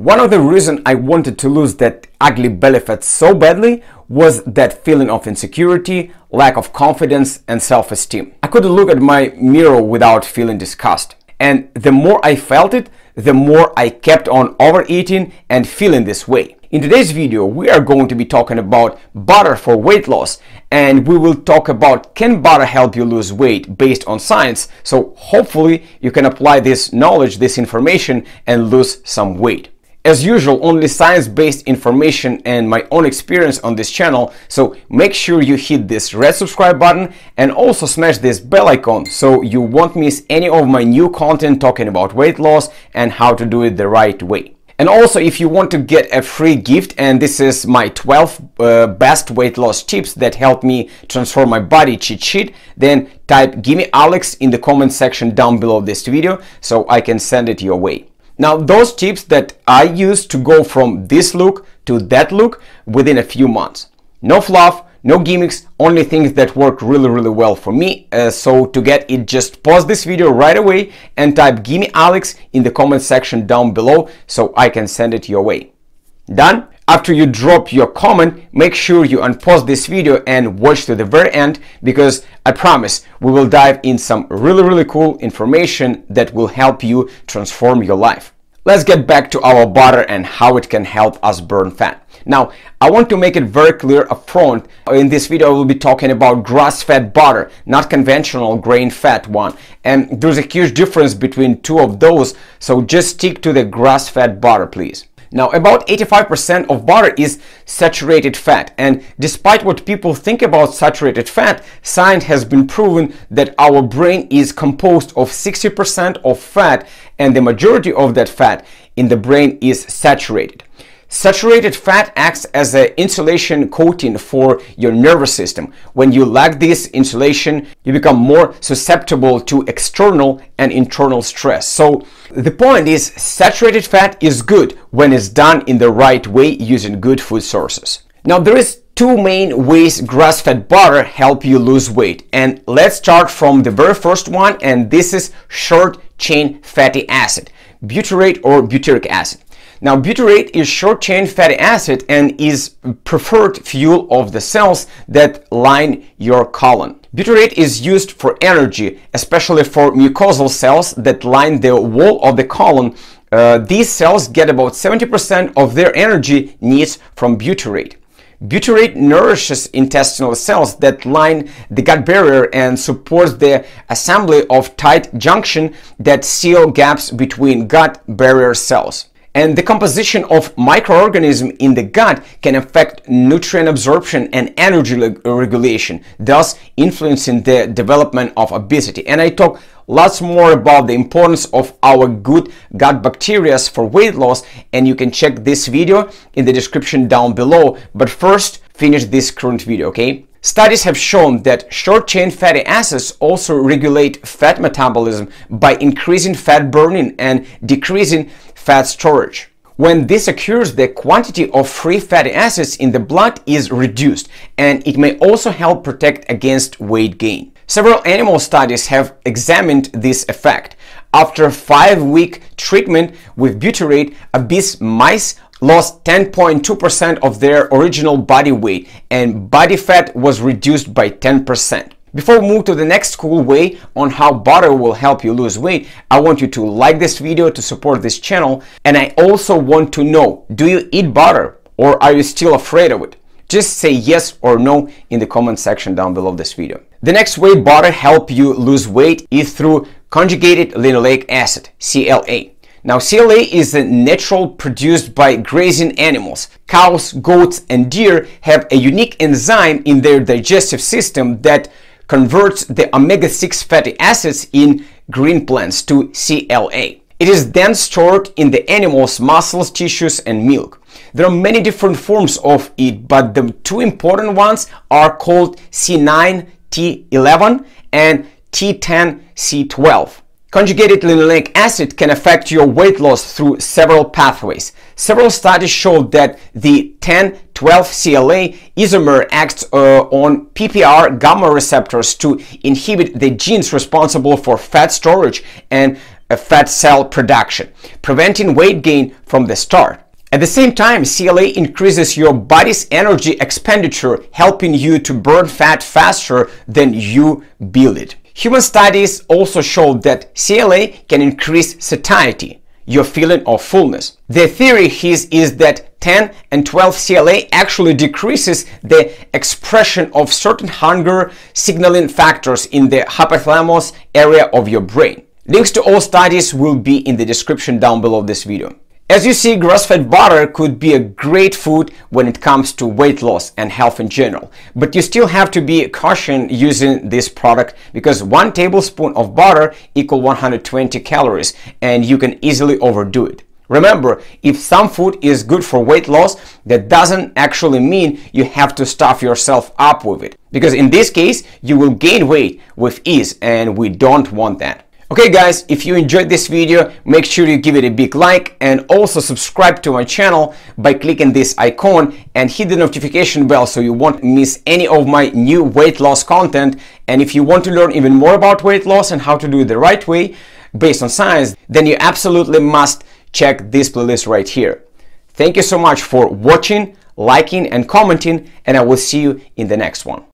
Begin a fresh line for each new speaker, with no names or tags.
One of the reasons I wanted to lose that ugly belly fat so badly was that feeling of insecurity, lack of confidence and self-esteem. I couldn't look at my mirror without feeling disgust. And the more I felt it, the more I kept on overeating and feeling this way. In today's video, we are going to be talking about butter for weight loss and we will talk about can butter help you lose weight based on science. So hopefully you can apply this knowledge, this information and lose some weight. As usual, only science-based information and my own experience on this channel, so make sure you hit this red subscribe button and also smash this bell icon so you won't miss any of my new content talking about weight loss and how to do it the right way. And also, if you want to get a free gift, and this is my 12 uh, best weight loss tips that help me transform my body cheat sheet, then type gimme Alex in the comment section down below this video so I can send it your way. Now those tips that I use to go from this look to that look within a few months. No fluff, no gimmicks, only things that work really really well for me. Uh, so to get it, just pause this video right away and type gimme Alex in the comment section down below so I can send it your way. Done? After you drop your comment, make sure you unpause this video and watch to the very end because I promise we will dive in some really really cool information that will help you transform your life. Let's get back to our butter and how it can help us burn fat. Now, I want to make it very clear up front. In this video, we'll be talking about grass-fed butter, not conventional grain-fed one. And there's a huge difference between two of those, so just stick to the grass-fed butter, please. Now, about 85% of butter is saturated fat, and despite what people think about saturated fat, science has been proven that our brain is composed of 60% of fat, and the majority of that fat in the brain is saturated. Saturated fat acts as an insulation coating for your nervous system. When you lack this insulation, you become more susceptible to external and internal stress. So the point is saturated fat is good when it's done in the right way using good food sources. Now there is two main ways grass-fed butter help you lose weight and let's start from the very first one and this is short chain fatty acid butyrate or butyric acid now, butyrate is short-chain fatty acid and is preferred fuel of the cells that line your colon. Butyrate is used for energy, especially for mucosal cells that line the wall of the colon. Uh, these cells get about 70% of their energy needs from butyrate. Butyrate nourishes intestinal cells that line the gut barrier and supports the assembly of tight junction that seal gaps between gut barrier cells. And the composition of microorganisms in the gut can affect nutrient absorption and energy regulation, thus influencing the development of obesity. And I talk lots more about the importance of our good gut bacteria for weight loss and you can check this video in the description down below. But first, finish this current video, okay? Studies have shown that short-chain fatty acids also regulate fat metabolism by increasing fat burning and decreasing fat storage. When this occurs, the quantity of free fatty acids in the blood is reduced and it may also help protect against weight gain. Several animal studies have examined this effect. After 5-week treatment with butyrate, obese mice lost 10.2% of their original body weight and body fat was reduced by 10%. Before we move to the next cool way on how butter will help you lose weight, I want you to like this video to support this channel. And I also want to know, do you eat butter or are you still afraid of it? Just say yes or no in the comment section down below this video. The next way butter help you lose weight is through conjugated linoleic acid, CLA. Now, CLA is a natural produced by grazing animals. Cows, goats, and deer have a unique enzyme in their digestive system that converts the omega-6 fatty acids in green plants to CLA. It is then stored in the animal's muscles, tissues, and milk. There are many different forms of it, but the two important ones are called C9T11 and T10C12. Conjugated linoleic acid can affect your weight loss through several pathways. Several studies show that the 10-12-CLA isomer acts uh, on PPAR gamma receptors to inhibit the genes responsible for fat storage and fat cell production, preventing weight gain from the start. At the same time, CLA increases your body's energy expenditure, helping you to burn fat faster than you build it. Human studies also show that CLA can increase satiety, your feeling of fullness. The theory is, is that 10 and 12 CLA actually decreases the expression of certain hunger signaling factors in the hypothalamus area of your brain. Links to all studies will be in the description down below this video. As you see, grass-fed butter could be a great food when it comes to weight loss and health in general. But you still have to be cautious using this product because one tablespoon of butter equal 120 calories and you can easily overdo it. Remember, if some food is good for weight loss, that doesn't actually mean you have to stuff yourself up with it. Because in this case, you will gain weight with ease and we don't want that. Okay guys, if you enjoyed this video, make sure you give it a big like and also subscribe to my channel by clicking this icon and hit the notification bell so you won't miss any of my new weight loss content. And if you want to learn even more about weight loss and how to do it the right way based on science, then you absolutely must check this playlist right here. Thank you so much for watching, liking and commenting and I will see you in the next one.